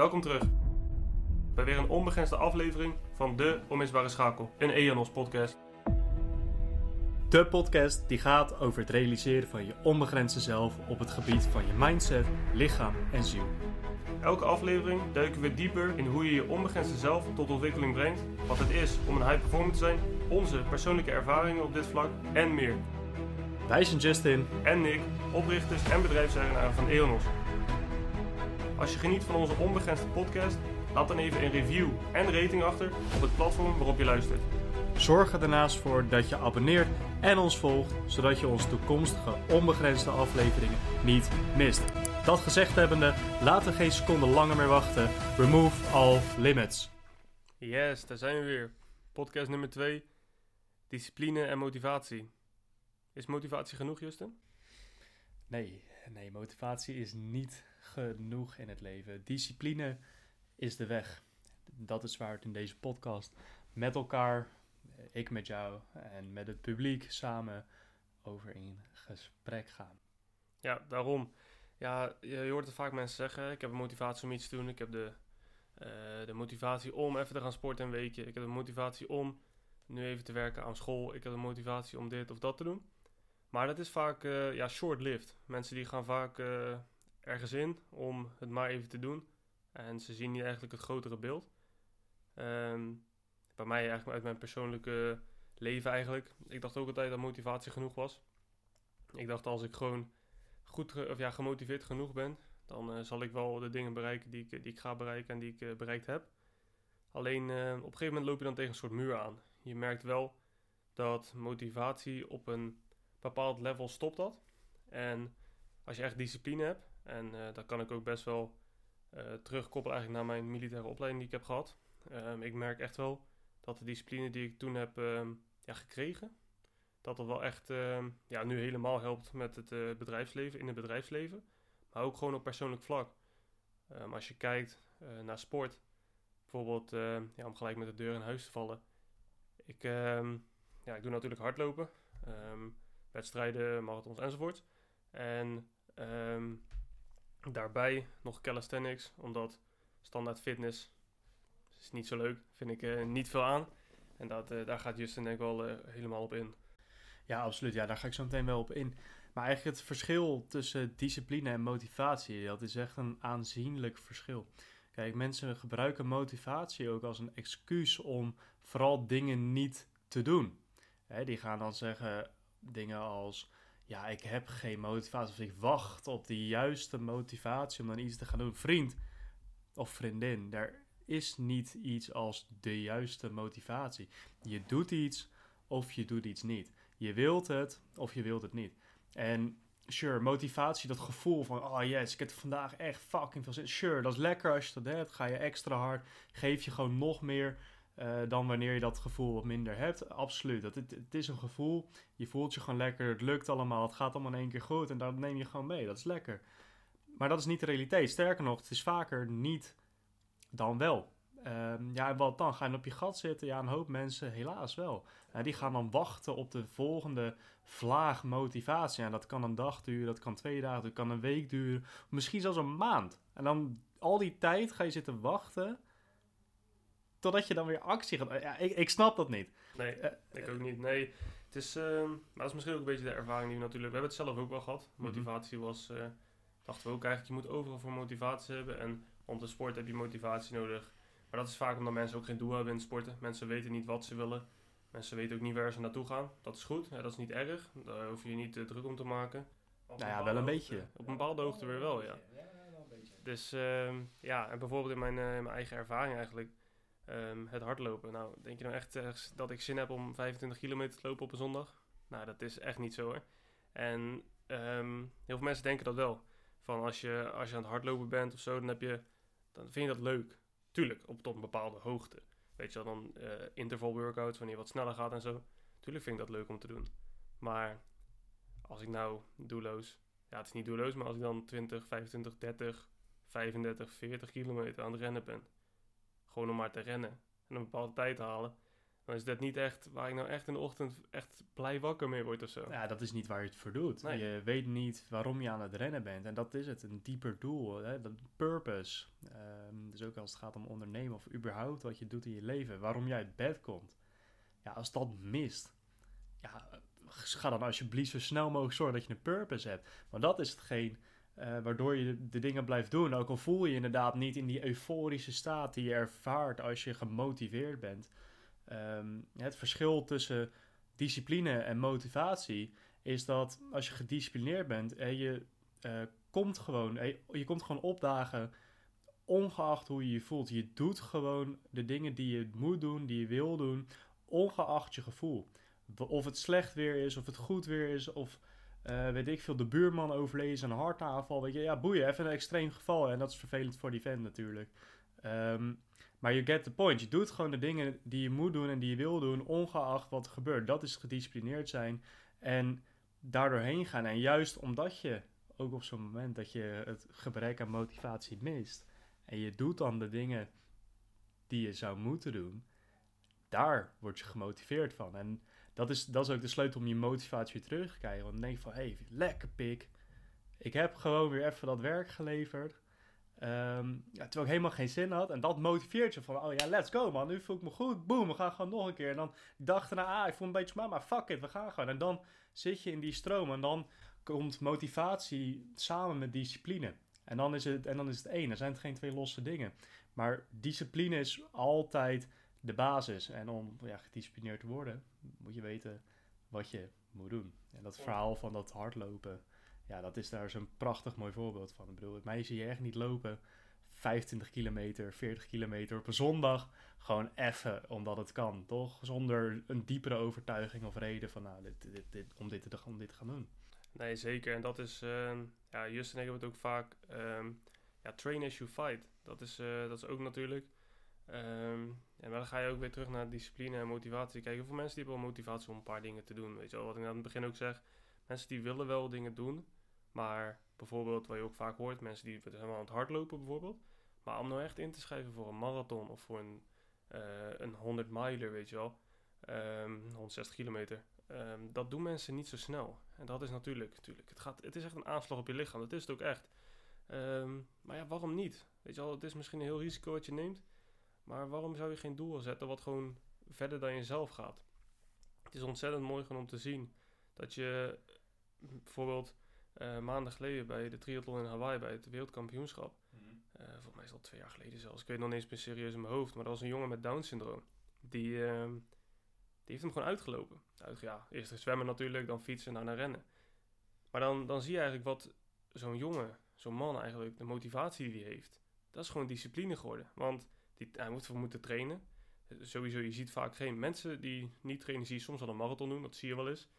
Welkom terug bij weer een onbegrensde aflevering van de Onmisbare Schakel, een EANOS podcast. De podcast die gaat over het realiseren van je onbegrensde zelf op het gebied van je mindset, lichaam en ziel. Elke aflevering duiken we dieper in hoe je je onbegrensde zelf tot ontwikkeling brengt, wat het is om een high performer te zijn, onze persoonlijke ervaringen op dit vlak en meer. Wij zijn Justin En Nick, oprichters en bedrijfseigenaren van EONOS. Als je geniet van onze onbegrensde podcast, laat dan even een review en rating achter op het platform waarop je luistert. Zorg er daarnaast voor dat je abonneert en ons volgt, zodat je onze toekomstige onbegrensde afleveringen niet mist. Dat gezegd hebbende, laten we geen seconde langer meer wachten. Remove all limits. Yes, daar zijn we weer. Podcast nummer 2. Discipline en motivatie. Is motivatie genoeg, Justin? Nee, nee, motivatie is niet genoeg in het leven. Discipline is de weg. Dat is waar het in deze podcast met elkaar, ik met jou en met het publiek samen over in gesprek gaan. Ja, daarom. Ja, je hoort het vaak mensen zeggen. Ik heb een motivatie om iets te doen. Ik heb de, eh, de motivatie om even te gaan sporten een weekje. Ik heb de motivatie om nu even te werken aan school. Ik heb de motivatie om dit of dat te doen. Maar dat is vaak eh, ja, short-lived. Mensen die gaan vaak eh, ergens in om het maar even te doen. En ze zien niet eigenlijk het grotere beeld. Ehm, bij mij eigenlijk uit mijn persoonlijke leven eigenlijk. Ik dacht ook altijd dat motivatie genoeg was. Ik dacht als ik gewoon goed of ja, gemotiveerd genoeg ben, dan eh, zal ik wel de dingen bereiken die ik, die ik ga bereiken en die ik eh, bereikt heb. Alleen eh, op een gegeven moment loop je dan tegen een soort muur aan. Je merkt wel dat motivatie op een bepaald level stopt dat. En als je echt discipline hebt, en eh, dat kan ik ook best wel eh, terugkoppelen eigenlijk naar mijn militaire opleiding die ik heb gehad. Ehm, ik merk echt wel dat de discipline die ik toen heb ehm, ja, gekregen, dat dat wel echt ehm, ja, nu helemaal helpt met het eh, bedrijfsleven, in het bedrijfsleven. Maar ook gewoon op persoonlijk vlak. Als je kijkt naar sport, bijvoorbeeld ja, om gelijk met de deur in huis te vallen. Ik, ja, ik doe natuurlijk hardlopen, wedstrijden, marathons enzovoort. En daarbij nog calisthenics, omdat standaard fitness is niet zo leuk, vind ik eh, niet veel aan. En dat, eh, daar gaat Justin denk ik wel eh, helemaal op in. Ja, absoluut. Ja, daar ga ik zo meteen wel op in. Maar eigenlijk het verschil tussen discipline en motivatie, dat is echt een aanzienlijk verschil. Kijk, mensen gebruiken motivatie ook als een excuus om vooral dingen niet te doen. Hè, die gaan dan zeggen dingen als, ja, ik heb geen motivatie, of ik wacht op de juiste motivatie om dan iets te gaan doen. Vriend of vriendin, er is niet iets als de juiste motivatie. Je doet iets of je doet iets niet. Je wilt het of je wilt het niet. En sure, motivatie, dat gevoel van, oh yes, ik heb vandaag echt fucking veel zin. Sure, dat is lekker als je dat hebt. Ga je extra hard, geef je gewoon nog meer eh, dan wanneer je dat gevoel wat minder hebt. Absoluut, dat, het, het is een gevoel. Je voelt je gewoon lekker, het lukt allemaal, het gaat allemaal in één keer goed en dat neem je gewoon mee. Dat is lekker. Maar dat is niet de realiteit. Sterker nog, het is vaker niet dan wel. Ehm, ja, en wat dan? Ga je op je gat zitten? Ja, een hoop mensen helaas wel. Ja, die gaan dan wachten op de volgende vlaag motivatie. En dat kan een dag duren, dat kan twee dagen, dat kan een week duren. Misschien zelfs een maand. En dan al die tijd ga je zitten wachten totdat je dan weer actie gaat. Ja, ik, ik snap dat niet. Nee, Eh, ik ook niet. Nee, het is, ehm, maar dat is misschien ook een beetje de ervaring die we natuurlijk... We hebben het zelf ook wel gehad. Mhm. Motivatie was... eh, dachten we ook eigenlijk, je moet overal voor motivatie hebben. En om te sporten heb je motivatie nodig. Maar dat is vaak omdat mensen ook geen doel hebben in het sporten. Mensen weten niet wat ze willen. Mensen weten ook niet waar ze naartoe gaan. Dat is goed, ja, dat is niet erg. Daar hoef je je niet eh, druk om te maken. Op Nou ja, wel een hoogte- beetje. Op een bepaalde hoogte weer wel, ja. Dus ehm, ja, en bijvoorbeeld in mijn, eh, in mijn eigen ervaring eigenlijk, ehm, het hardlopen. Nou, denk je nou echt dat ik zin heb om 25 kilometer te lopen op een zondag? Nou, dat is echt niet zo hoor. En ehm, heel veel mensen denken dat wel. Van als je, als je aan het hardlopen bent of zo, dan, heb je, dan vind je dat leuk. Tuurlijk, op tot een bepaalde hoogte. Weet je wel, dan eh interval workouts, wanneer je wat sneller gaat en zo. Tuurlijk vind ik dat leuk om te doen. Maar als ik nou doelloos, ja het is niet doelloos, maar als ik dan 20, 25, 30, 35, 40 kilometer aan het rennen ben. Gewoon om maar te rennen en een bepaalde tijd te halen. dan is dat niet echt waar ik nou echt in de ochtend echt blij wakker mee word of zo. Ja, dat is niet waar je het voor doet. Nee. Je weet niet waarom je aan het rennen bent. En dat is het, een dieper doel, hè? dat purpose. Ehm, dus ook als het gaat om ondernemen of überhaupt wat je doet in je leven, waarom jij uit bed komt. Ja, als dat mist, ja, ga dan alsjeblieft zo snel mogelijk zorgen dat je een purpose hebt. Want dat is hetgeen eh, waardoor je de, dingen blijft doen. Ook al voel je je inderdaad niet in die euforische staat die je ervaart als je gemotiveerd bent. Ehm, het verschil tussen discipline en motivatie is dat als je gedisciplineerd bent en je eh, komt gewoon, eh, je komt gewoon opdagen, ongeacht hoe je je voelt. Je doet gewoon de dingen die je moet doen, die je wil doen, ongeacht je gevoel. Of het slecht weer is, of het goed weer is, of eh, weet ik veel, de buurman overlezen aan een hartaanval. Weet je, ja, boeien, even een extreem geval. En dat is vervelend voor die vent natuurlijk. Ehm, maar you get the point. Je doet gewoon de dingen die je moet doen en die je wil doen, ongeacht wat er gebeurt. Dat is gedisciplineerd zijn en daardoor heen gaan. En juist omdat je, ook op zo'n moment dat je het gebrek aan motivatie mist, en je doet dan de dingen die je zou moeten doen, daar word je gemotiveerd van. En dat is, dat is ook de sleutel om je motivatie terug te krijgen. Want denk van, hé, hey, lekker pik. Ik heb gewoon weer even dat werk geleverd. Ehm, ja, terwijl ik helemaal geen zin had. En dat motiveert je van, oh ja, let's go man. Nu voel ik me goed. Boom, we gaan gewoon nog een keer. En dan dacht erna, ah, ik voel een beetje maar, maar fuck it, we gaan gewoon. En dan zit je in die stroom. En dan komt motivatie samen met discipline. En dan is het, en dan is het één. Er zijn geen twee losse dingen. Maar discipline is altijd de basis. En om ja, gedisciplineerd te worden, moet je weten wat je moet doen. En dat verhaal van dat hardlopen, ja, dat is daar zo'n prachtig mooi voorbeeld van. Ik bedoel, mij zie je echt niet lopen 25 kilometer, 40 kilometer op een zondag. Gewoon even, omdat het kan, toch? Zonder een diepere overtuiging of reden van, nou, dit, dit, dit, om, dit te, om dit te gaan doen. Nee, zeker. En dat is, uh, ja, Justin en ik hebben het ook vaak, um, ja, train as you fight. Dat is, uh, dat is ook natuurlijk. En dan ga je ook weer terug naar discipline en motivatie. Kijk, heel veel mensen die hebben wel motivatie om een paar dingen te doen. Weet je wel, wat ik aan het begin ook zeg. Mensen die willen wel dingen doen. Maar bijvoorbeeld, wat je ook vaak hoort, mensen die helemaal aan het hardlopen bijvoorbeeld. Maar om nou echt in te schrijven voor een marathon of voor een, uh, een 100 miler, weet je wel. Um, 160 kilometer. Um, dat doen mensen niet zo snel. En dat is natuurlijk, natuurlijk het, gaat, het is echt een aanslag op je lichaam. Dat is het ook echt. Maar ja, waarom niet? Weet je wel, het is misschien een heel risico wat je neemt. Maar waarom zou je geen doel zetten wat gewoon verder dan jezelf gaat? Het is ontzettend mooi om te zien dat je bijvoorbeeld uh, maanden geleden bij de triathlon in Hawaii, bij het wereldkampioenschap, uh, volgens mij is dat twee jaar geleden zelfs, ik weet nog niet eens meer serieus in mijn hoofd, maar dat was een jongen met Down syndroom. Die, uh, die heeft hem gewoon uitgelopen. Uit, ja, eerst zwemmen natuurlijk, dan fietsen, dan naar rennen. Maar dan, dan zie je eigenlijk wat zo'n jongen, zo'n man eigenlijk, de motivatie die hij heeft. Dat is gewoon discipline geworden. Want hij moet voor moeten trainen. Sowieso, je ziet vaak geen mensen die niet trainen, zie je soms al een marathon doen, dat zie je wel eens.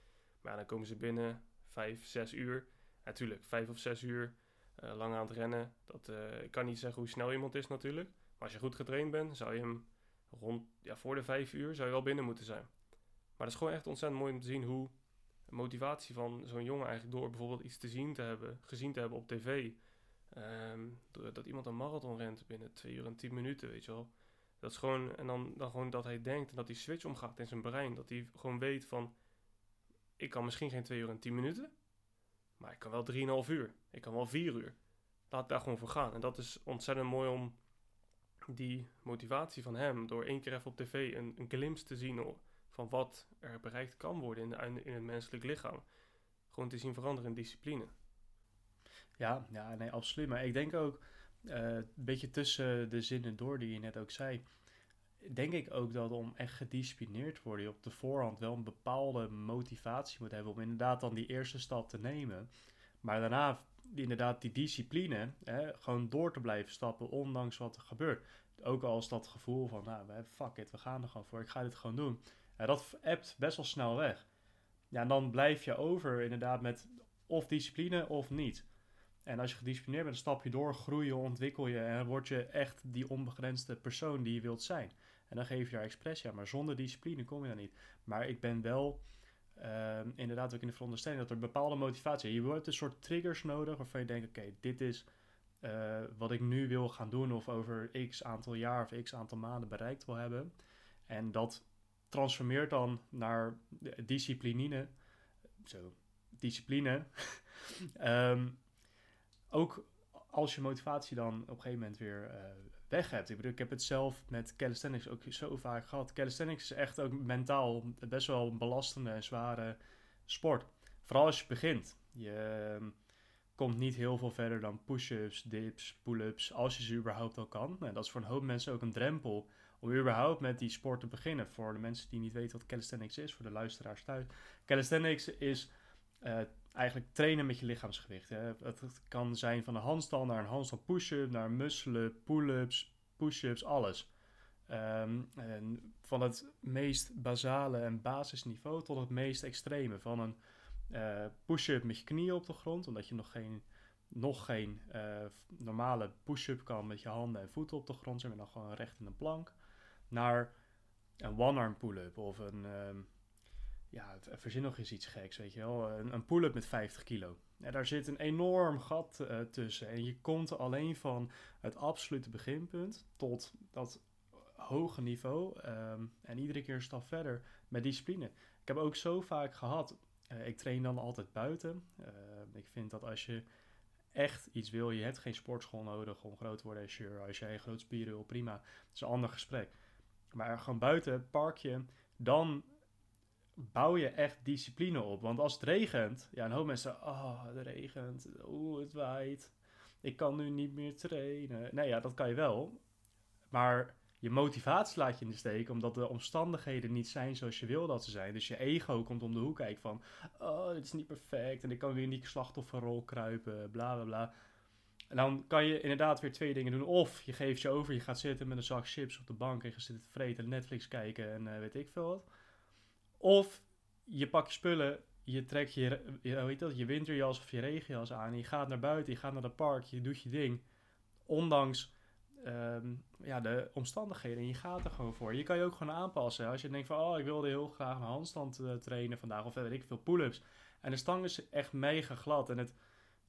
Maar dan komen ze binnen vijf, zes uur. Natuurlijk, vijf of zes uur uh, lang aan het rennen. Dat, uh, ik kan niet zeggen hoe snel iemand is natuurlijk. Maar als je goed getraind bent, zou je hem rond, ja, voor de vijf uur zou je wel binnen moeten zijn. Maar dat is gewoon echt ontzettend mooi om te zien hoe de motivatie van zo'n jongen eigenlijk door bijvoorbeeld iets te zien te hebben, gezien te hebben op tv. Um, dat iemand een marathon rent binnen 2 uur en 10 minuten, weet je wel. Dat is gewoon, en dan, dan gewoon dat hij denkt en dat die switch omgaat in zijn brein. Dat hij gewoon weet van, ik kan misschien geen 2 uur en 10 minuten, maar ik kan wel 3,5 uur. Ik kan wel 4 uur. Laat daar gewoon voor gaan. En dat is ontzettend mooi om die motivatie van hem, door één keer even op tv een, een glimpse te zien van wat er bereikt kan worden in, in het menselijk lichaam. Gewoon te zien veranderen in discipline. Ja, ja, nee, absoluut. Maar ik denk ook, uh, een beetje tussen de zinnen door die je net ook zei, denk ik ook dat om echt gedisciplineerd te worden, je op de voorhand wel een bepaalde motivatie moet hebben om inderdaad dan die eerste stap te nemen. Maar daarna inderdaad die discipline, hè, gewoon door te blijven stappen, ondanks wat er gebeurt. Ook als dat gevoel van, nou, fuck it, we gaan er gewoon voor, ik ga dit gewoon doen. Dat appt best wel snel weg. Ja, en dan blijf je over inderdaad met of discipline of niet. En als je gedisciplineerd bent, stap je door, groei je, ontwikkel je en word je echt die onbegrensde persoon die je wilt zijn. En dan geef je daar expressie aan, maar zonder discipline kom je daar niet. Maar ik ben wel uh, inderdaad ook in de veronderstelling dat er bepaalde motivatie Je hebt een soort triggers nodig waarvan je denkt, oké, dit is uh, wat ik nu wil gaan doen of over x aantal jaar of x aantal maanden bereikt wil hebben. En dat transformeert dan naar discipline. Zo, discipline. Ehm, ook als je motivatie dan op een gegeven moment weer uh, weg hebt. Ik bedoel, ik heb het zelf met calisthenics ook zo vaak gehad. Calisthenics is echt ook mentaal best wel een belastende en zware sport. Vooral als je begint. Je ehm, komt niet heel veel verder dan push-ups, dips, pull-ups, als je ze überhaupt al kan. Nou, dat is voor een hoop mensen ook een drempel om überhaupt met die sport te beginnen. Voor de mensen die niet weten wat calisthenics is, voor de luisteraars thuis. Calisthenics is uh, eigenlijk trainen met je lichaamsgewicht. Hè. Het, kan zijn van een handstand naar een handstand push-up, naar muscle, pull-ups, push-ups, alles. Um, en van het meest basale en basisniveau tot het meest extreme. Van een uh, push-up met je knieën op de grond, omdat je nog geen, nog geen uh, normale push-up kan met je handen en voeten op de grond, zijn we nog gewoon recht in een plank. Naar een one-arm pull-up of een, um, ja, verzin nog eens iets geks, weet je wel. Een, een pull-up met 50 kilo. Ja, daar zit een enorm gat uh, tussen. En je komt alleen van het absolute beginpunt tot dat hoge niveau. Um, en iedere keer een stap verder met discipline. Ik heb ook zo vaak gehad. Uh, ik train dan altijd buiten. Uh, ik vind dat als je echt iets wil, je hebt geen sportschool nodig om groot te worden als je, als jij groot spieren wil, prima. Dat is een ander gesprek. Maar gewoon buiten, parkje, dan bouw je echt discipline op. Want als het regent, ja, een hoop mensen oh, het regent, oeh, het waait, ik kan nu niet meer trainen. Nee, ja, dat kan je wel. Maar je motivatie laat je in de steek, omdat de omstandigheden niet zijn zoals je wil dat ze zijn. Dus je ego komt om de hoek kijken van, oh, dit is niet perfect en ik kan weer niet slachtofferrol kruipen, bla bla bla. En dan kan je inderdaad weer twee dingen doen. Of je geeft je over, je gaat zitten met een zak chips op de bank en je gaat zitten vreten, Netflix kijken en uh, weet ik veel wat. Of je pakt je spullen, je trekt je, je, heet dat, je winterjas of je regenjas aan. Je gaat naar buiten, je gaat naar het park, je doet je ding. Ondanks um, ja, de omstandigheden. En je gaat er gewoon voor. Je kan je ook gewoon aanpassen. Als je denkt van, oh, ik wilde heel graag een handstand uh, trainen vandaag. Of weet ik veel, pull-ups. En de stang is echt mega glad. En het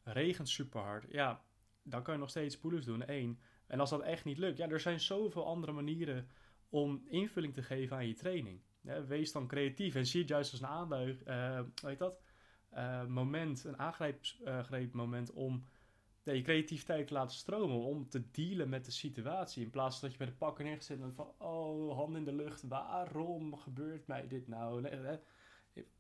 regent super hard. Ja, dan kan je nog steeds pull-ups doen. één. En als dat echt niet lukt, ja, er zijn zoveel andere manieren om invulling te geven aan je training. Wees dan creatief en zie het juist als een aanbuig, uh, weet dat, uh, moment, een uh, om je creativiteit te laten stromen, om te dealen met de situatie. In plaats van dat je bij de pakken neergezet en van, oh, hand in de lucht, waarom gebeurt mij dit nou?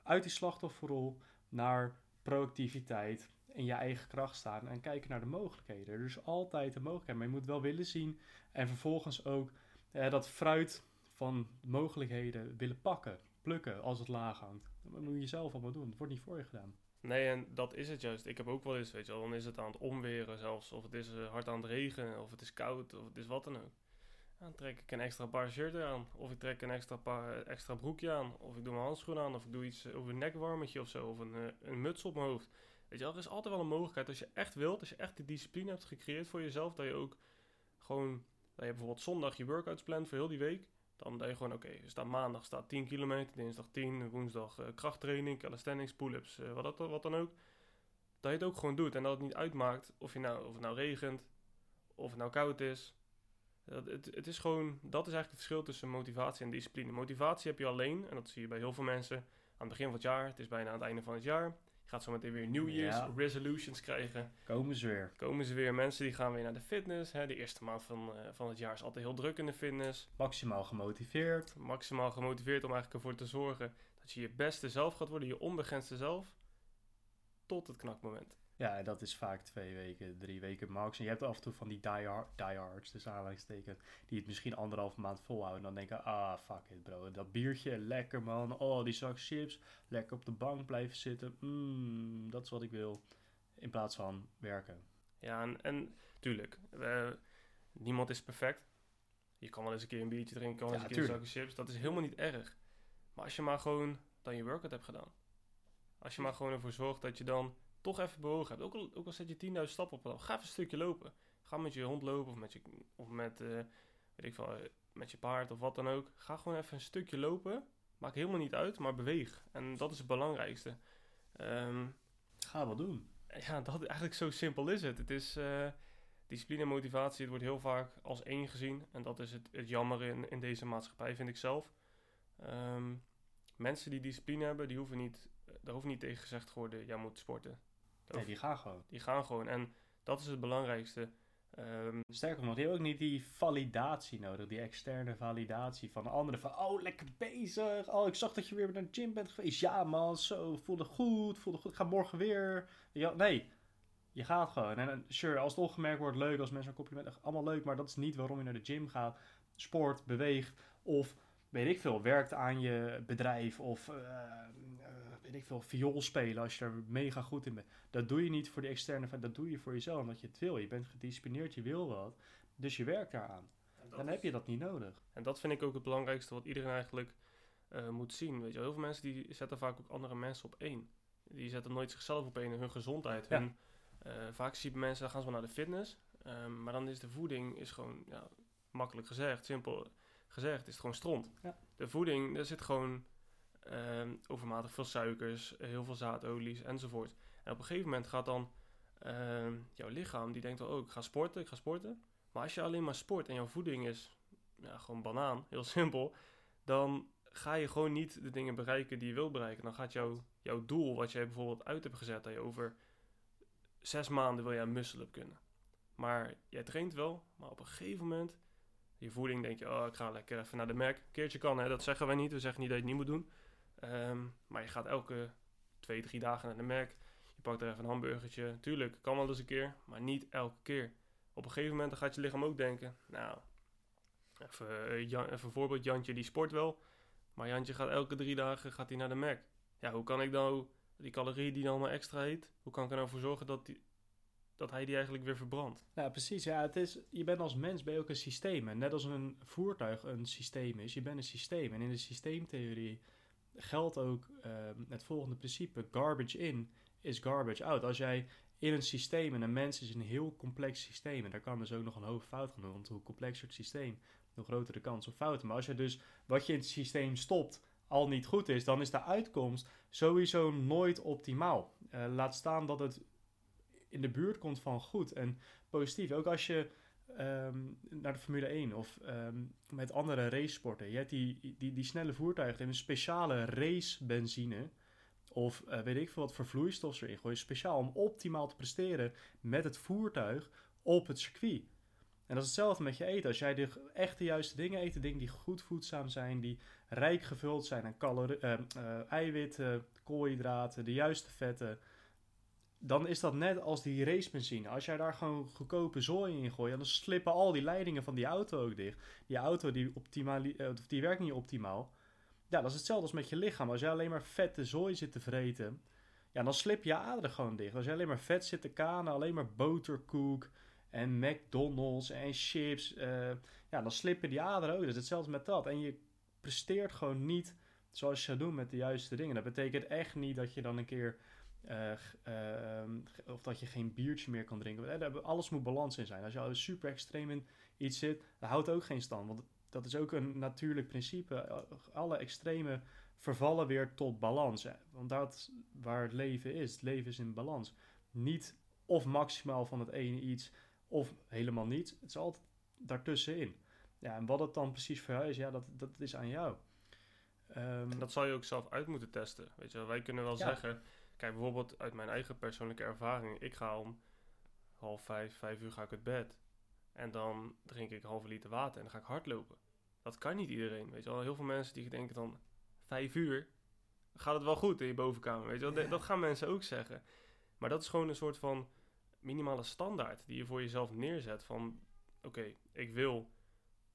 Uit die slachtofferrol naar proactiviteit in je eigen kracht staan en kijken naar de mogelijkheden. Is altijd een mogelijkheid, maar je moet wel willen zien en vervolgens ook dat fruit van mogelijkheden willen pakken, plukken als het laag hangt. Dat moet je zelf allemaal doen. Het wordt niet voor je gedaan. Nee, en dat is het juist. Ik heb ook wel eens, weet je dan is het aan het omweren zelfs. Of het is uh, hard aan het regenen, of het is koud, of het is wat dan ook. Dan trek ik een extra paar shirt aan. Of ik trek een extra, paar, extra broekje aan. Of ik doe mijn handschoenen aan. Of ik doe iets over een nekwarmetje of zo. Of een, een muts op mijn hoofd. Weet je er is altijd wel een mogelijkheid. Als je echt wilt, als je echt de discipline hebt gecreëerd voor jezelf. Dat je ook gewoon, dat je bijvoorbeeld zondag je workouts plant voor heel die week. Dan denk je gewoon, oké, staat maandag staat 10 kilometer, dinsdag 10, woensdag uh, krachttraining, calisthenics, pull-ups, uh, wat, dat, wat dan ook. Dat je het ook gewoon doet en dat het niet uitmaakt of, je nou, of het nou regent, of het nou koud is. Dat, het, het is gewoon, dat is eigenlijk het verschil tussen motivatie en discipline. Motivatie heb je alleen, en dat zie je bij heel veel mensen aan het begin van het jaar. Het is bijna aan het einde van het jaar gaat zo meteen weer New Year's ja. resolutions krijgen. Komen ze weer. Komen ze weer. Mensen die gaan weer naar de fitness. Hè. De eerste maand van, uh, van het jaar is altijd heel druk in de fitness. Maximaal gemotiveerd. Maximaal gemotiveerd om eigenlijk ervoor te zorgen dat je je beste zelf gaat worden. Je onbegrensde zelf. Tot het knakmoment. Ja, dat is vaak twee weken, drie weken max. En je hebt af en toe van die diehard, diehards, dus aanleidingstekens, die het misschien anderhalve maand volhouden. Dan denken, ah, fuck it bro, dat biertje, lekker man. Oh, die zak chips, lekker op de bank blijven zitten. Mmm, dat is wat ik wil. In plaats van werken. Ja, en, en tuurlijk, we, niemand is perfect. Je kan wel eens een keer een biertje drinken, kan wel eens ja, een keer een zak chips. Dat is helemaal niet erg. Maar als je maar gewoon dan je workout hebt gedaan. Als je maar gewoon ervoor zorgt dat je dan toch even bewogen hebt. Ook al, ook al zet je 10.000 stappen op, ga even een stukje lopen. Ga met je hond lopen of met, je, of met, uh, weet ik veel, met je paard of wat dan ook. Ga gewoon even een stukje lopen. Maakt helemaal niet uit, maar beweeg. En dat is het belangrijkste. Um, ga wat doen. Ja, dat, eigenlijk zo simpel is het. Het is uh, discipline en motivatie. Het wordt heel vaak als één gezien. En dat is het, het jammer in, in deze maatschappij, vind ik zelf. Ehm, mensen die discipline hebben, die hoeven niet, daar hoeft niet tegen gezegd te worden, jij moet sporten. Nee, die gaan gewoon. die gaan gewoon. En dat is het belangrijkste. Ehm, Sterker nog, die hebben ook niet die validatie nodig, die externe validatie van anderen. Van, oh, lekker bezig. Oh, ik zag dat je weer naar de gym bent geweest. Ja, man, zo, voelde goed, voelde goed. Ik ga morgen weer. Ja, nee, je gaat gewoon. En sure, als het opgemerkt wordt, leuk. Als mensen een compliment allemaal leuk. Maar dat is niet waarom je naar de gym gaat. Sport, beweegt of, weet ik veel, werkt aan je bedrijf. Of, eh, weet ik veel, viool spelen als je er mega goed in bent. Dat doe je niet voor die externe, dat doe je voor jezelf, omdat je het wil. Je bent gedisciplineerd, je wil wat, dus je werkt daaraan. Dan heb je dat niet nodig. En dat vind ik ook het belangrijkste wat iedereen eigenlijk eh, moet zien. Weet je, heel veel mensen die zetten vaak ook andere mensen op één. Die zetten nooit zichzelf op één, hun gezondheid. Ja. Hun, eh, vaak zie je mensen, dan gaan ze wel naar de fitness. ehm, maar dan is de voeding is gewoon, ja, makkelijk gezegd, simpel gezegd, is het gewoon stront. Ja. De voeding, daar zit gewoon ehm, overmatig veel suikers, heel veel zaadolies enzovoort. En op een gegeven moment gaat dan ehm, jouw lichaam, die denkt wel, oh, ik ga sporten, ik ga sporten. Maar als je alleen maar sport en jouw voeding is gewoon banaan, heel simpel, dan ga je gewoon niet de dingen bereiken die je wilt bereiken. Dan gaat jouw, jouw doel, wat jij bijvoorbeeld uit hebt gezet, dat je over zes maanden wil je aan muscle-up kunnen. Maar jij traint wel, maar op een gegeven moment, je voeding denk je, oh, ik ga lekker even naar de Mac. Een keertje kan, hè, dat zeggen wij niet. We zeggen niet dat je het niet moet doen. Ehm, maar je gaat elke twee, drie dagen naar de Mac. Je pakt er even een hamburgertje. Tuurlijk, kan wel eens een keer, maar niet elke keer. Op een gegeven moment gaat je lichaam ook denken, nou, even, eh, even een voorbeeld, Jantje die sport wel, maar Jantje gaat elke drie dagen gaat hij naar de Mac. Ja, hoe kan ik nou die calorieën die dan allemaal extra heet, hoe kan ik er nou voor zorgen dat, die, dat hij die eigenlijk weer verbrandt? Nou, precies. Ja, het is, je bent als mens ben je ook een systeem. En net als een voertuig een systeem is, je bent een systeem. En in de systeemtheorie geldt ook ehm, het volgende principe. Garbage in is garbage out. Als jij in een systeem, en een mens is een heel complex systeem. En daar kan dus ook nog een hoge fout gaan doen. Want hoe complexer het systeem, hoe groter de kans op fouten. Maar als je dus wat je in het systeem stopt al niet goed is, dan is de uitkomst sowieso nooit optimaal. Eh, laat staan dat het in de buurt komt van goed en positief. Ook als je ehm, naar de Formule 1 of ehm, met andere racesporten. Je hebt die, die, die snelle voertuigen, die een speciale racebenzine. Of eh, weet ik veel wat voor vloeistof erin gooien. Speciaal om optimaal te presteren met het voertuig op het circuit. En dat is hetzelfde met je eten. Als jij de echt de juiste dingen eet, dingen die goed voedzaam zijn, die rijk gevuld zijn aan calori- eh, eh, eiwitten, koolhydraten, de juiste vetten, dan is dat net als die racebenzine. Als jij daar gewoon goedkope zooi in gooit, dan slippen al die leidingen van die auto ook dicht. Die auto die, optimali- eh, die werkt niet optimaal. Ja, dat is hetzelfde als met je lichaam. Als jij alleen maar vette zooi zit te vreten, ja, dan slip je aderen gewoon dicht. Als jij alleen maar vet zit te kanen, alleen maar boterkoek en McDonald's en chips, eh, ja, dan slippen die aderen ook. Dat is hetzelfde met dat. En je presteert gewoon niet zoals je zou doen met de juiste dingen. Dat betekent echt niet dat je dan een keer of dat je geen biertje meer kan drinken. Eh, Alles moet balans in zijn. Als je al super extreem in iets zit, dan houdt ook geen stand. Want dat is ook een natuurlijk principe. Eh, Alle extreme vervallen weer tot balans. Want dat waar het leven is. Het leven is in balans. Niet of maximaal van het ene iets of helemaal niets. Het is altijd daartussenin. Ja, en wat het dan precies is, ja, dat, dat is aan jou. Ehm, dat zal je ook zelf uit moeten testen. Weet je, wij kunnen wel Ja. zeggen, kijk bijvoorbeeld uit mijn eigen persoonlijke ervaring. Ik ga om half vijf, vijf uur ga ik uit bed. En dan drink ik een halve liter water en dan ga ik hardlopen. Dat kan niet iedereen. Weet je wel, heel veel mensen die denken dan vijf uur, gaat het wel goed in je bovenkamer. Weet je wel, Ja. dat gaan mensen ook zeggen. Maar dat is gewoon een soort van minimale standaard die je voor jezelf neerzet. Van oké, ik wil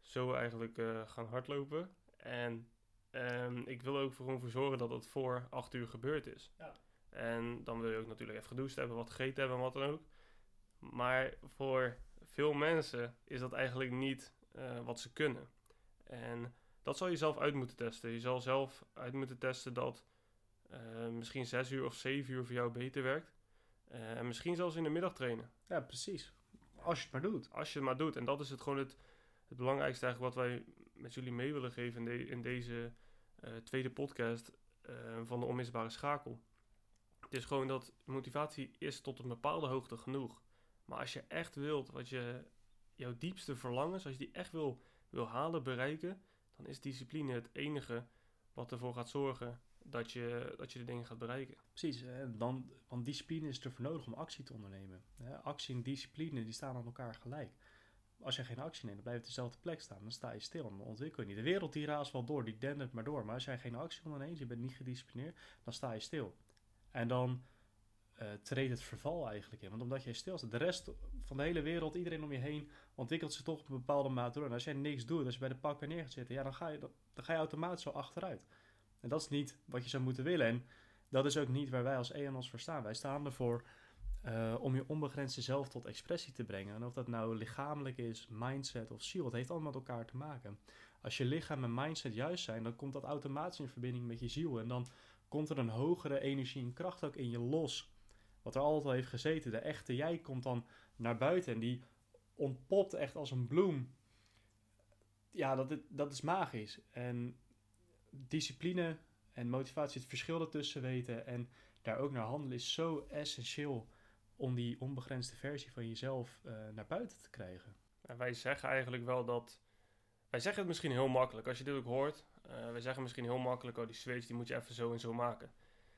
zo eigenlijk eh, gaan hardlopen. En ehm, ik wil er ook gewoon voor zorgen dat het voor acht uur gebeurd is. Ja. En dan wil je ook natuurlijk even gedoucht hebben, wat gegeten hebben en wat dan ook. Maar voor veel mensen is dat eigenlijk niet eh, wat ze kunnen. En dat zal je zelf uit moeten testen. Je zal zelf uit moeten testen dat eh, misschien zes uur of zeven uur voor jou beter werkt. Eh, en misschien zelfs in de middag trainen. ja, precies. Als je het maar doet. Als je het maar doet. En dat is het gewoon het, het belangrijkste eigenlijk wat wij met jullie mee willen geven in, de- in deze tweede podcast van de onmisbare schakel. Het is gewoon dat motivatie is tot een bepaalde hoogte genoeg. Maar als je echt wilt wat je, jouw diepste verlangens, als je die echt wil, wil halen, bereiken, dan is discipline het enige wat ervoor gaat zorgen dat je, dat je de dingen gaat bereiken. Precies, dan, want discipline is ervoor nodig om actie te ondernemen. Actie en discipline die staan aan elkaar gelijk. Als je geen actie neemt, dan blijf je op dezelfde plek staan. Dan sta je stil dan ontwikkel je niet. De wereld die raast wel door, die dendert maar door. Maar als jij geen actie onderneemt, je bent niet gedisciplineerd, dan sta je stil. En dan uh, treedt het verval eigenlijk in. Want omdat jij stil staat, de rest van de hele wereld, iedereen om je heen, ontwikkelt zich toch op een bepaalde mate door. En als jij niks doet, als je bij de pak neer gaat zitten, ja, dan ga, je, dan ga je automatisch zo achteruit. En dat is niet wat je zou moeten willen. En dat is ook niet waar wij als EANOS voor staan. Wij staan ervoor uh, om je onbegrensde zelf tot expressie te brengen. En of dat nou lichamelijk is, mindset of ziel, het heeft allemaal met elkaar te maken. Als je lichaam en mindset juist zijn, dan komt dat automatisch in verbinding met je ziel. En dan komt er een hogere energie en kracht ook in je los. Wat er altijd al heeft gezeten. De echte jij komt dan naar buiten en die ontpopt echt als een bloem. Ja, dat, dat is magisch. En discipline en motivatie, het verschil ertussen weten en daar ook naar handelen, is zo essentieel om die onbegrensde versie van jezelf uh, naar buiten te krijgen. En wij zeggen eigenlijk wel dat. Wij zeggen het misschien heel makkelijk. Als je dit ook hoort, uh, wij zeggen misschien heel makkelijk: oh, die switch die moet je even zo en zo maken.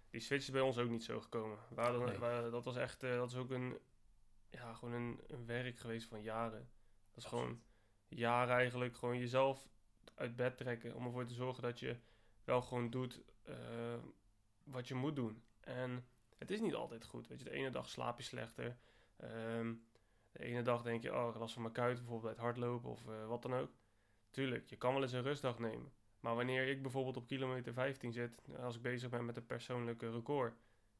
Die switch is bij ons ook niet zo gekomen. We nee. we, dat was echt, uh, dat is ook een, ja, gewoon een, een werk geweest van jaren. Dat is gewoon jaren eigenlijk, gewoon jezelf uit bed trekken om ervoor te zorgen dat je wel gewoon doet uh, wat je moet doen. En het is niet altijd goed. Weet je, de ene dag slaap je slechter. Um, de ene dag denk je, oh, last van mijn kuit, bijvoorbeeld bij het hardlopen of wat dan ook. Tuurlijk, je kan wel eens een rustdag nemen. Maar wanneer ik bijvoorbeeld op kilometer 15 zit, als ik bezig ben met een persoonlijke record,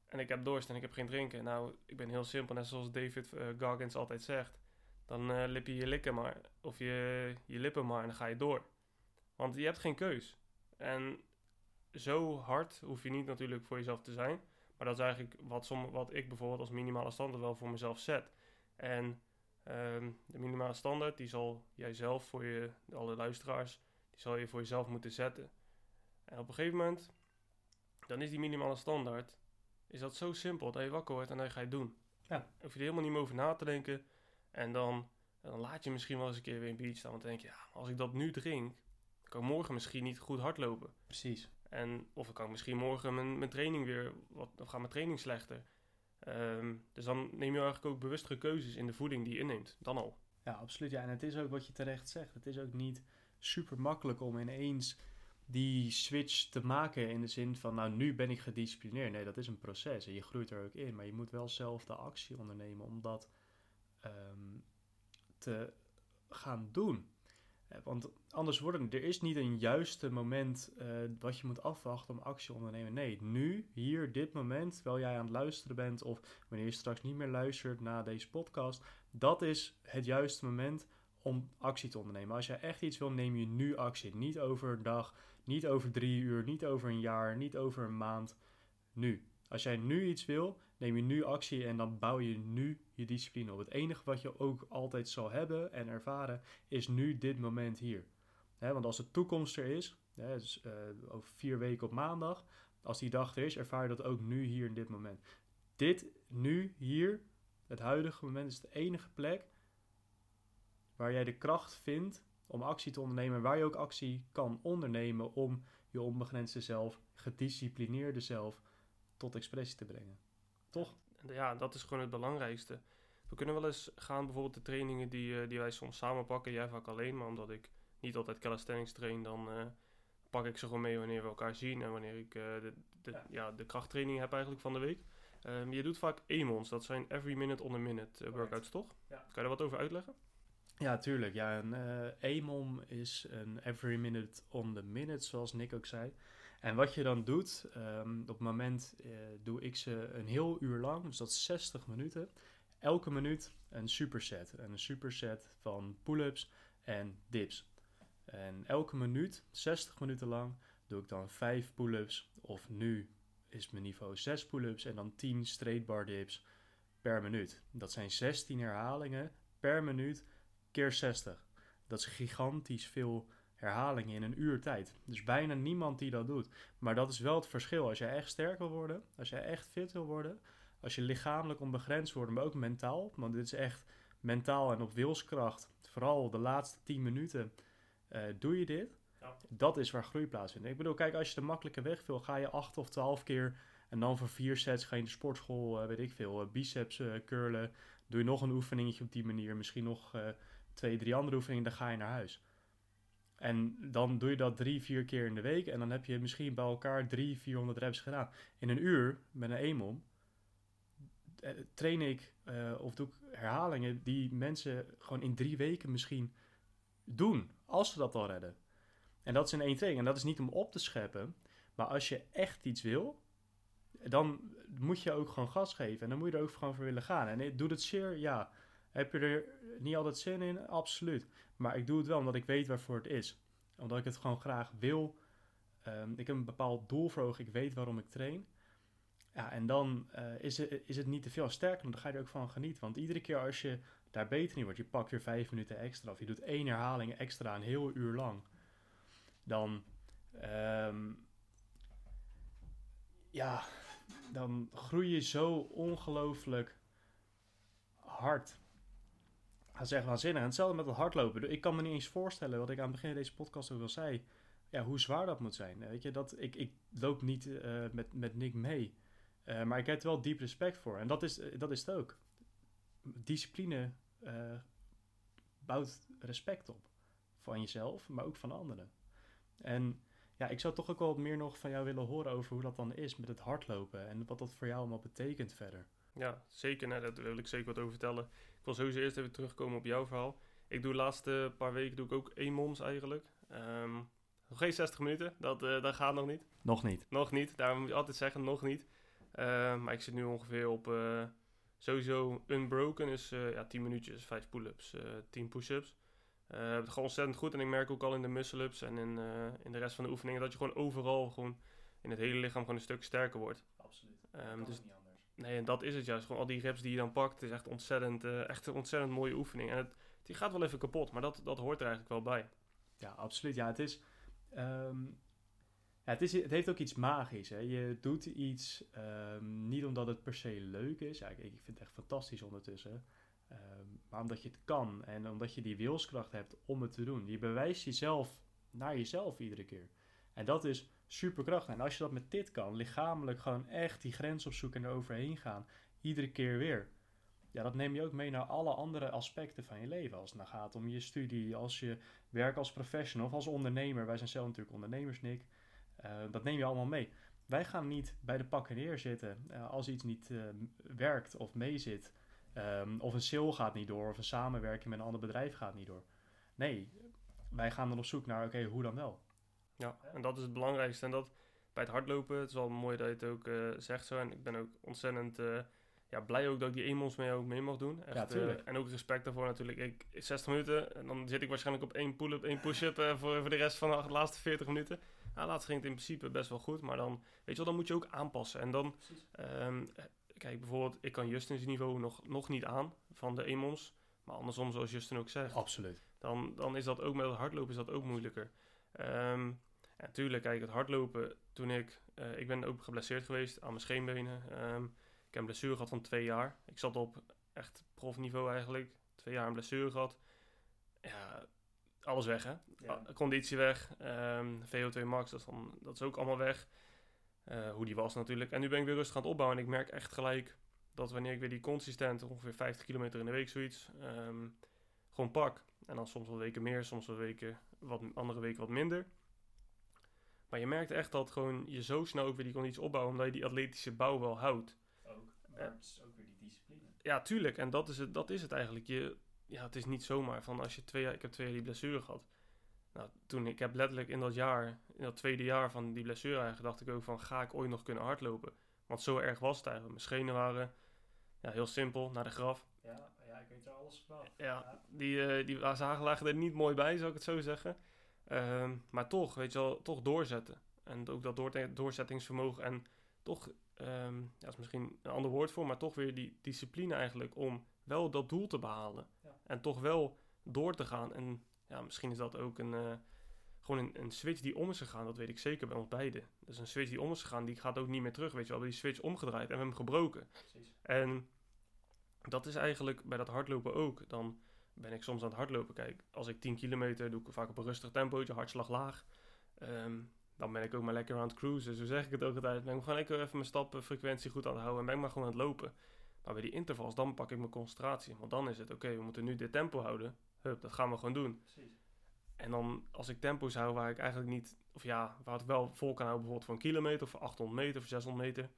en ik heb dorst en ik heb geen drinken, nou, ik ben heel simpel, net zoals David uh, Goggins altijd zegt, dan uh, lip je je likken maar, of je, je lippen maar en dan ga je door. Want je hebt geen keus. En zo hard hoef je niet natuurlijk voor jezelf te zijn. Maar dat is eigenlijk wat, wat ik bijvoorbeeld als minimale standaard wel voor mezelf zet. En um, de minimale standaard, die zal jij zelf voor je, alle luisteraars, die zal je voor jezelf moeten zetten. En op een gegeven moment, dan is die minimale standaard, is dat zo simpel dat je wakker wordt en dan ga je het doen. Ja. Hoef je er helemaal niet meer over na te denken. En dan, dan laat je misschien wel eens een keer weer een beach staan. Want dan denk je, ja, als ik dat nu drink, kan ik morgen misschien niet goed hardlopen. Precies. En of ik kan misschien morgen mijn, mijn training weer, wat, of gaat mijn training slechter. Um, dus dan neem je eigenlijk ook bewustere keuzes in de voeding die je inneemt. Dan al. Ja, absoluut. Ja, en het is ook wat je terecht zegt. Het is ook niet super makkelijk om ineens die switch te maken in de zin van, nou nu ben ik gedisciplineerd. Nee, dat is een proces en je groeit er ook in. Maar je moet wel zelf de actie ondernemen om dat um, te gaan doen. Want anders worden er is niet een juiste moment uh, wat je moet afwachten om actie te ondernemen. Nee, nu, hier, dit moment, terwijl jij aan het luisteren bent of wanneer je straks niet meer luistert naar deze podcast, dat is het juiste moment om actie te ondernemen. Als jij echt iets wil, neem je nu actie. Niet over een dag, niet over drie uur, niet over een jaar, niet over een maand. Nu. Als jij nu iets wil, neem je nu actie en dan bouw je nu je discipline op. Het enige wat je ook altijd zal hebben en ervaren is nu dit moment hier. want als de toekomst er is, dus, uh, over vier weken op maandag, als die dag er is, ervaar je dat ook nu hier in dit moment. Dit nu hier, het huidige moment, is de enige plek waar jij de kracht vindt om actie te ondernemen, waar je ook actie kan ondernemen om je onbegrensde zelf, gedisciplineerde zelf tot expressie te brengen. Toch? Ja, dat is gewoon het belangrijkste. We kunnen wel eens gaan, bijvoorbeeld de trainingen die, uh, die wij soms samen pakken. Jij vaak alleen, maar omdat ik niet altijd calisthenics train, dan uh, pak ik ze gewoon mee wanneer we elkaar zien en wanneer ik uh, de, de, ja. ja. de krachttraining heb eigenlijk van de week. Um, je doet vaak EMON's, dat zijn every minute on a minute workouts, toch? Ja. Kan je daar wat over uitleggen? Ja, tuurlijk. Ja, een EMOM is een every minute on the minute, zoals Nick ook zei. En wat je dan doet, um, op het moment uh, doe ik ze een heel uur lang, dus dat is 60 minuten. Elke minuut een superset. En een superset van pull-ups en dips. En elke minuut, 60 minuten lang, doe ik dan 5 pull-ups. Of nu is mijn niveau 6 pull-ups en dan 10 straight bar dips per minuut. Dat zijn 16 herhalingen per minuut keer 60. Dat is gigantisch veel herhalingen in een uur tijd. Dus bijna niemand die dat doet. Maar dat is wel het verschil. Als jij echt sterk wil worden, als jij echt fit wil worden, als je lichamelijk onbegrensd wordt, maar ook mentaal, want dit is echt mentaal en op wilskracht, vooral de laatste 10 minuten uh, doe je dit, Ja. Dat is waar groei plaatsvindt. Ik bedoel, kijk, als je de makkelijke weg wil, ga je acht of twaalf keer en dan voor vier sets ga je in de sportschool, eh, weet ik veel, eh, biceps eh, curlen. Doe je nog een oefeningetje op die manier, misschien nog eh, twee, drie andere oefeningen, dan ga je naar huis. En dan doe je dat drie, vier keer in de week en dan heb je misschien bij elkaar drie, 400 reps gedaan. In een uur met een EMOM eh, train ik eh, of doe ik herhalingen die mensen gewoon in drie weken misschien doen, als ze dat al redden. En dat is in één training. En dat is niet om op te scheppen, maar als je echt iets wil, dan moet je ook gewoon gas geven. En dan moet je er ook gewoon voor willen gaan. En doet het zeer? Ja. Heb je er niet altijd zin in? Absoluut. Maar ik doe het wel omdat ik weet waarvoor het is. Omdat ik het gewoon graag wil. Ehm, ik heb een bepaald doel voor ogen. Ik weet waarom ik train. Ja, en dan eh, is, het, is het niet te veel sterker. Dan ga je er ook van genieten. Want iedere keer als je daar beter in wordt, je pakt weer vijf minuten extra. Of je doet één herhaling extra een heel uur lang. Dan, ehm, ja, dan groei je zo ongelooflijk hard. Dat is waanzinnig. En hetzelfde met het hardlopen. Ik kan me niet eens voorstellen, wat ik aan het begin deze podcast ook al zei, ja, hoe zwaar dat moet zijn. Weet je, dat, ik, ik loop niet eh, met, met Nick mee. Uh, maar ik heb er wel diep respect voor. En dat is, dat is het ook. Discipline bouwt respect op. Van jezelf, maar ook van anderen. En ja, ik zou toch ook wel meer nog van jou willen horen over hoe dat dan is met het hardlopen. En wat dat voor jou allemaal betekent verder. Ja, zeker. Nee, daar wil ik zeker wat over vertellen. Ik wil sowieso eerst even terugkomen op jouw verhaal. Ik doe de laatste paar weken doe ik ook één moms eigenlijk. Um, nog geen 60 minuten, dat, uh, dat gaat nog niet. Nog niet. Nog niet, daar moet je altijd zeggen, nog niet. Uh, maar ik zit nu ongeveer op uh, sowieso unbroken, is ja, 10 minuutjes, 5 pull-ups, 10 push-ups. het gaat ontzettend goed en ik merk ook al in de muscle-ups en in, in de rest van de oefeningen dat je gewoon overal gewoon in het hele lichaam gewoon een stuk sterker wordt. Absoluut. Um, dus, Nee, en dat is het juist. Gewoon al die reps die je dan pakt, is echt ontzettend, uh, echt een ontzettend mooie oefening. En het, die gaat wel even kapot, maar dat, dat hoort er eigenlijk wel bij. Ja, absoluut. Ja, het is... Um, ja, het, is het heeft ook iets magisch. Hè? Je doet iets um, niet omdat het per se leuk is. Ja, ik, vind het echt fantastisch ondertussen. Um, maar omdat je het kan en omdat je die wilskracht hebt om het te doen. Je bewijst jezelf naar jezelf iedere keer. En dat is superkrachtig. En als je dat met dit kan, lichamelijk gewoon echt die grens opzoeken en er overheen gaan, iedere keer weer. Ja, dat neem je ook mee naar alle andere aspecten van je leven. Als het nou gaat om je studie, als je werk als professional of als ondernemer. Wij zijn zelf natuurlijk ondernemers, Nick. Uh, dat neem je allemaal mee. Wij gaan niet bij de pakken neerzitten uh, als iets niet uh, werkt of meezit. Um, of een sale gaat niet door of een samenwerking met een ander bedrijf gaat niet door. Nee, wij gaan dan op zoek naar, oké, hoe dan wel? Ja, en dat is het belangrijkste. En dat bij het hardlopen, het is wel mooi dat je het ook uh, zegt zo. En ik ben ook ontzettend uh, ja, blij ook dat ik die emos mee ook mee mag doen. Echt, ja, uh, en ook respect daarvoor natuurlijk. Ik, 60 minuten en dan zit ik waarschijnlijk op één pull-up, één push-up voor, voor de rest van de laatste 40 minuten. Nou, laatst ging het in principe best wel goed, maar dan, weet je wel, dan moet je ook aanpassen. En dan, um, kijk bijvoorbeeld, ik kan Justin's niveau nog, nog niet aan van de emos. Maar andersom, zoals Justin ook zegt. Absoluut. Dan, dan is dat ook met het hardlopen is dat ook moeilijker. Um, ja, tuurlijk, kijk, het hardlopen, toen ik, uh, ik ben ook geblesseerd geweest aan mijn scheenbenen. Um, ik heb een blessure gehad van twee jaar. Ik zat op echt profniveau eigenlijk, twee jaar een blessure gehad. Ja, alles weg hè. Ja. Conditie weg, um, VO2 max, dat is, dan, dat is ook allemaal weg. Uh, hoe die was natuurlijk. En nu ben ik weer rustig aan het opbouwen en ik merk echt gelijk dat wanneer ik weer die consistent, ongeveer 50 kilometer in de week zoiets, um, gewoon pak. En dan soms wel weken meer, soms wel weken wat, andere weken wat minder. Maar je merkt echt dat gewoon je zo snel ook weer die conditie opbouwt, omdat je die atletische bouw wel houdt. Ook, maar het is ook weer die discipline. Ja, tuurlijk. En dat is het, dat is het eigenlijk. Je, ja, het is niet zomaar van als je twee jaar, ik heb twee jaar die blessure gehad. Nou, toen, ik heb letterlijk in dat jaar, in dat tweede jaar van die blessure eigenlijk, dacht ik ook van, ga ik ooit nog kunnen hardlopen? Want zo erg was het eigenlijk. Mijn schenen waren, ja, heel simpel, naar de graf. Ja, ja ik weet er alles van. Ja, ja. die, uh, die zagen lagen er niet mooi bij, zou ik het zo zeggen. Um, maar toch, weet je wel, toch doorzetten. En ook dat door, doorzettingsvermogen en toch, um, ja, is misschien een ander woord voor, maar toch weer die discipline eigenlijk om wel dat doel te behalen. Ja. En toch wel door te gaan. En ja, misschien is dat ook een, uh, gewoon een, een, switch die om is gegaan, dat weet ik zeker bij ons beiden. Dus een switch die om is gegaan, die gaat ook niet meer terug, weet je wel. We hebben die switch omgedraaid en we hebben hem gebroken. Precies. En dat is eigenlijk bij dat hardlopen ook. Dan ben ik soms aan het hardlopen. Kijk, als ik 10 kilometer doe ik vaak op een rustig tempootje, hartslag laag. Ehm, dan ben ik ook maar lekker aan het cruisen. Zo zeg ik het ook altijd. Ben ik gewoon lekker even mijn stappenfrequentie goed aan het houden. En ben ik maar gewoon aan het lopen. Maar bij die intervals, dan pak ik mijn concentratie. Want dan is het, oké, we moeten nu dit tempo houden. Hup, dat gaan we gewoon doen. Precies. En dan, als ik tempo's hou waar ik eigenlijk niet... Of ja, waar ik wel vol kan houden, bijvoorbeeld voor een kilometer... of voor 800 meter of 600 meter...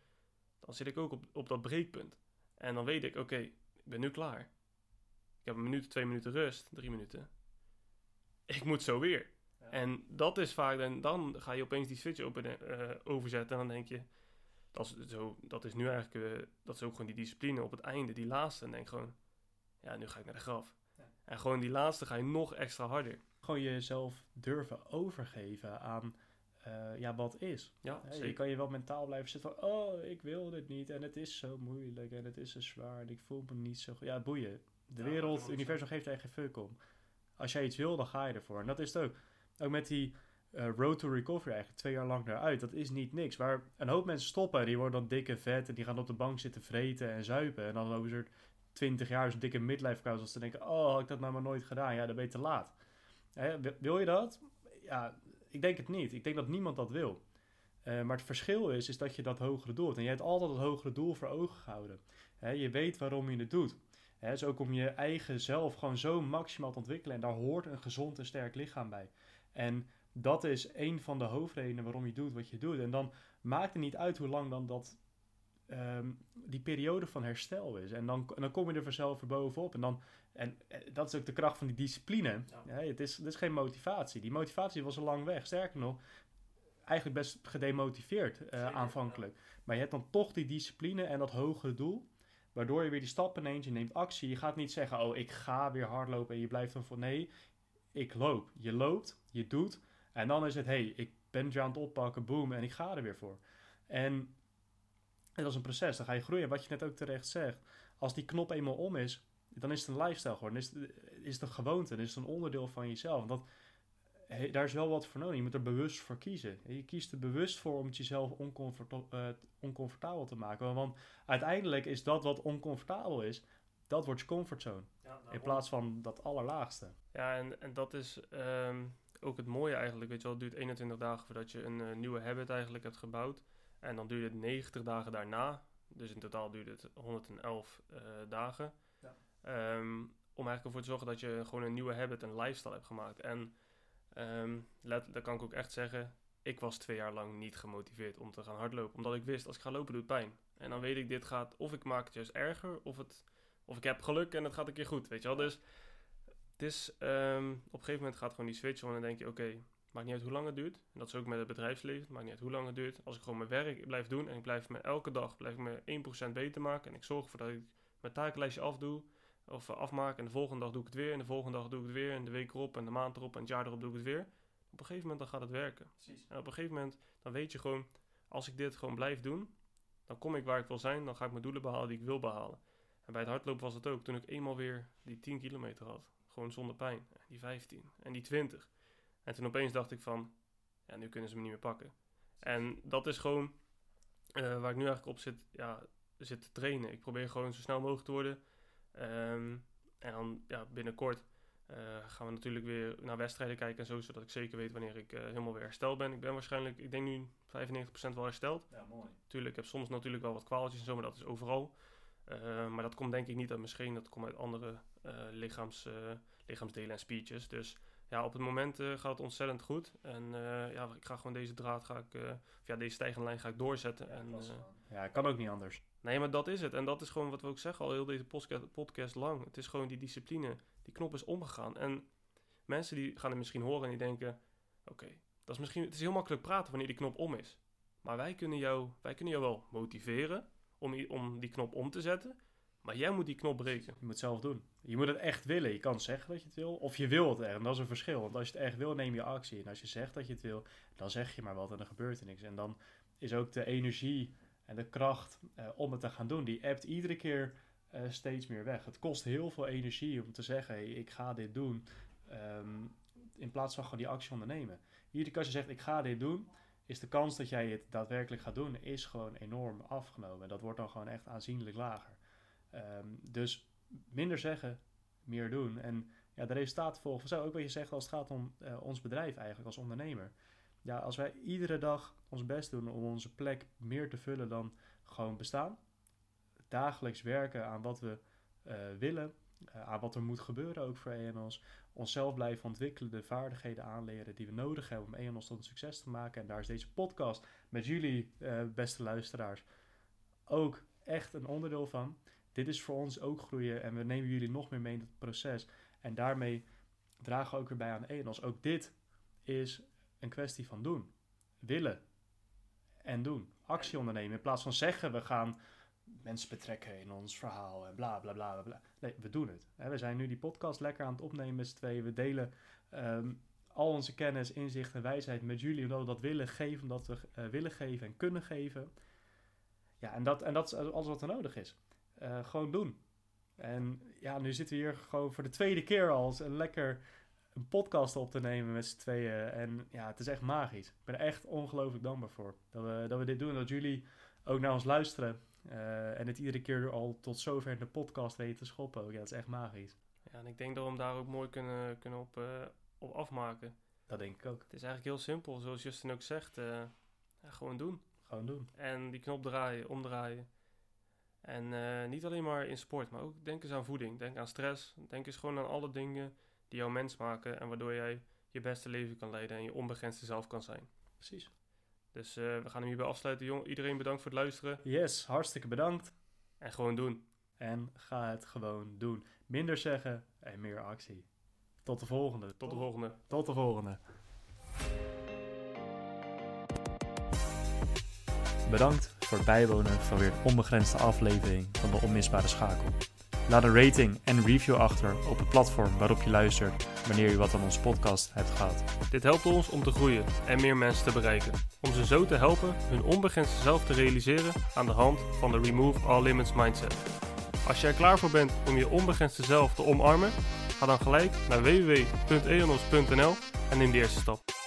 dan zit ik ook op, op dat breekpunt. En dan weet ik, oké, ik ben nu klaar. Ik heb een minuut, twee minuten rust, drie minuten. Ik moet zo weer. Ja. En dat is vaak, en dan ga je opeens die switch open, eh, overzetten. En dan denk je, dat is, zo, dat is nu eigenlijk, eh, dat is ook gewoon die discipline op het einde, die laatste. En denk gewoon, ja, nu ga ik naar de graf. Ja. En gewoon die laatste ga je nog extra harder. Gewoon jezelf durven overgeven aan eh, ja, wat is. Ja, je kan je wel mentaal blijven zitten van, oh, ik wil dit niet en het is zo moeilijk en het is zo zwaar en ik voel me niet zo goed. Ja, boeien. De Ja, wereld, dat het universum geeft er echt geen fuck om. Als jij iets wil, dan ga je ervoor. En dat is het ook. Ook met die eh, road to recovery eigenlijk, twee jaar lang eruit. Dat is niet niks. Waar een hoop mensen stoppen, die worden dan dik en vet en die gaan op de bank zitten vreten en zuipen. En dan over zo'n 20 jaar zo'n dikke midlife crisis als ze denken, oh, had ik dat nou maar nooit gedaan. Ja, dan ben je te laat. Hè, wil- je dat? Ja, ik denk het niet. Ik denk dat niemand dat wil. Eh, maar het verschil is, is dat je dat hogere doel hebt. En je hebt altijd het hogere doel voor ogen gehouden. Hè, je weet waarom je het doet. Hè, het is ook om je eigen zelf gewoon zo maximaal te ontwikkelen. En daar hoort een gezond en sterk lichaam bij. En dat is een van de hoofdredenen waarom je doet wat je doet. En dan maakt het niet uit hoe lang dan dat, ehm, die periode van herstel is. En dan, en dan kom je er vanzelf weer bovenop. En, dan, en eh, dat is ook de kracht van die discipline. Ja. Het, is, het is geen motivatie. Die motivatie was al lang weg. Sterker nog, eigenlijk best gedemotiveerd eh, aanvankelijk. Maar je hebt dan toch die discipline en dat hogere doel. Waardoor je weer die stappen neemt, je neemt actie. Je gaat niet zeggen, oh, ik ga weer hardlopen en je blijft dan voor... Nee, ik loop. Je loopt, je doet. En dan is het, hey, ik ben weer aan het oppakken, boom, en ik ga er weer voor. En, en dat is een proces, dan ga je groeien. Wat je net ook terecht zegt, als die knop eenmaal om is, dan is het een lifestyle geworden. Is het, is het een gewoonte, dan is het een onderdeel van jezelf. Dat, hey, daar is wel wat voor nodig. Je moet er bewust voor kiezen. Je kiest er bewust voor om het jezelf eh, oncomfortabel te maken. Want uiteindelijk is dat wat oncomfortabel is, dat wordt je comfortzone. In plaats van dat allerlaagste. Ja, en, en dat is ehm, ook het mooie eigenlijk. Weet je wel, het duurt 21 dagen voordat je een eh, nieuwe habit eigenlijk hebt gebouwd. En dan duurt het 90 dagen daarna. Dus in totaal duurt het 111 eh, dagen. Ja. Ehm, om eigenlijk ervoor te zorgen dat je gewoon een nieuwe habit, een lifestyle hebt gemaakt. En ehm, let, dat kan ik ook echt zeggen. Ik was twee jaar lang niet gemotiveerd om te gaan hardlopen. Omdat ik wist, als ik ga lopen doet het pijn. En dan weet ik, dit gaat, of ik maak het juist erger, of, het, of ik heb geluk en het gaat een keer goed. Weet je wel, dus... Het is, ehm, op een gegeven moment gaat gewoon die switch om en dan denk je, oké, maakt niet uit hoe lang het duurt. En dat is ook met het bedrijfsleven, het maakt niet uit hoe lang het duurt. Als ik gewoon mijn werk blijf doen en ik blijf me elke dag blijf me 1% beter maken en ik zorg ervoor dat ik mijn takenlijstje afdoe of eh, afmaak en de volgende dag doe ik het weer en de volgende dag doe ik het weer en de week erop en de maand erop en het jaar erop doe ik het weer. Op een gegeven moment dan gaat het werken. Precies. En op een gegeven moment dan weet je gewoon, als ik dit gewoon blijf doen, dan kom ik waar ik wil zijn, dan ga ik mijn doelen behalen die ik wil behalen. En bij het hardlopen was het ook, toen ik eenmaal weer die 10 kilometer had, gewoon zonder pijn, en die 15 en die 20. En toen opeens dacht ik van, ja, nu kunnen ze me niet meer pakken. En dat is gewoon eh, waar ik nu eigenlijk op zit, ja, zit te trainen. Ik probeer gewoon zo snel mogelijk te worden. Ehm, en dan ja, binnenkort eh, gaan we natuurlijk weer naar wedstrijden kijken en zo, zodat ik zeker weet wanneer ik eh, helemaal weer hersteld ben. Ik ben waarschijnlijk, ik denk nu 95% wel hersteld. Ja, mooi. Tuurlijk, ik heb soms natuurlijk wel wat kwaaltjes en zo, maar dat is overal. Eh, maar dat komt denk ik niet uit mijn scheen, dat komt uit andere eh, lichaams, eh, lichaamsdelen en speeches. Dus ja, op het moment eh, gaat het ontzettend goed. En eh, ja, ik ga gewoon deze draad, ga ik, eh, of ja, deze stijgende lijn ga ik doorzetten. en, eh, Ja, kan ook niet anders. Nee, maar dat is het. En dat is gewoon wat we ook zeggen al heel deze podcast, lang. Het is gewoon die discipline. Die knop is omgegaan. En mensen die gaan het misschien horen en die denken... Oké, dat is misschien... Het is heel makkelijk praten wanneer die knop om is. Maar wij kunnen jou, wij kunnen jou wel motiveren om, om die knop om te zetten. Maar jij moet die knop breken. Je moet het zelf doen. Je moet het echt willen. Je kan zeggen dat je het wil, of je wil het echt. En dat is een verschil. Want als je het echt wil, neem je actie. En als je zegt dat je het wil, dan zeg je maar wat en dan gebeurt er niks. En dan is ook de energie en de kracht eh, om het te gaan doen, die appt iedere keer eh, steeds meer weg. Het kost heel veel energie om te zeggen, hey, ik ga dit doen. ehm, in plaats van gewoon die actie ondernemen. Iedere keer als je zegt, ik ga dit doen, is de kans dat jij het daadwerkelijk gaat doen, is gewoon enorm afgenomen. Dat wordt dan gewoon echt aanzienlijk lager. Ehm, dus minder zeggen, meer doen. En ja, de resultaten volgen vanzelf. Ook wat je zegt als het gaat om eh, ons bedrijf eigenlijk, als ondernemer. Ja, als wij iedere dag ons best doen om onze plek meer te vullen dan gewoon bestaan. Dagelijks werken aan wat we eh, willen, uh, aan wat er moet gebeuren ook voor ENOS. Onszelf blijven ontwikkelen, de vaardigheden aanleren die we nodig hebben om ENOS tot een succes te maken. En daar is deze podcast met jullie, uh, beste luisteraars, ook echt een onderdeel van. Dit is voor ons ook groeien en we nemen jullie nog meer mee in het proces. En daarmee dragen we ook weer bij aan ENOS. Ook dit is een kwestie van doen. Willen en doen. Actie ondernemen. In plaats van zeggen we gaan mensen betrekken in ons verhaal en bla bla bla bla. Nee, we doen het. We zijn nu die podcast lekker aan het opnemen met z'n tweeën. We delen um, al onze kennis, inzicht en wijsheid met jullie. Omdat we dat willen geven, omdat we uh, willen geven en kunnen geven. Ja, en dat, en dat is alles wat er nodig is. Uh, gewoon doen. En ja, nu zitten we hier gewoon voor de tweede keer al een lekker een podcast op te nemen met z'n tweeën. En ja, het is echt magisch. Ik ben er echt ongelooflijk dankbaar voor. Dat we, dat we dit doen. Dat jullie ook naar ons luisteren. Uh, en het iedere keer al tot zover in de podcast weten te schoppen. Ja, dat is echt magisch. Ja, en ik denk dat we hem daar ook mooi kunnen, kunnen op, uh, op afmaken. Dat denk ik ook. Het is eigenlijk heel simpel. Zoals Justin ook zegt. Uh, ja, gewoon doen. Gewoon doen. En die knop draaien, omdraaien. En niet alleen maar in sport, maar ook denk eens aan voeding. Denk aan stress. Denk eens gewoon aan alle dingen die jou mens maken. En waardoor jij je beste leven kan leiden en je onbegrensde zelf kan zijn. Precies. Dus uh, we gaan hem hierbij afsluiten. Jong, iedereen bedankt voor het luisteren. Yes, hartstikke bedankt. En gewoon doen. En ga het gewoon doen. Minder zeggen en meer actie. Tot de volgende. Tot de volgende. Tot de volgende. Bedankt voor het bijwonen van weer een onbegrensde aflevering van de Onmisbare Schakel. Laat een rating en review achter op het platform waarop je luistert wanneer je wat aan onze podcast hebt gehad. Dit helpt ons om te groeien en meer mensen te bereiken. Om ze zo te helpen hun onbegrensde zelf te realiseren aan de hand van de Remove All Limits Mindset. Als je er klaar voor bent om je onbegrensde zelf te omarmen, ga dan gelijk naar www.eonos.nl en neem de eerste stap.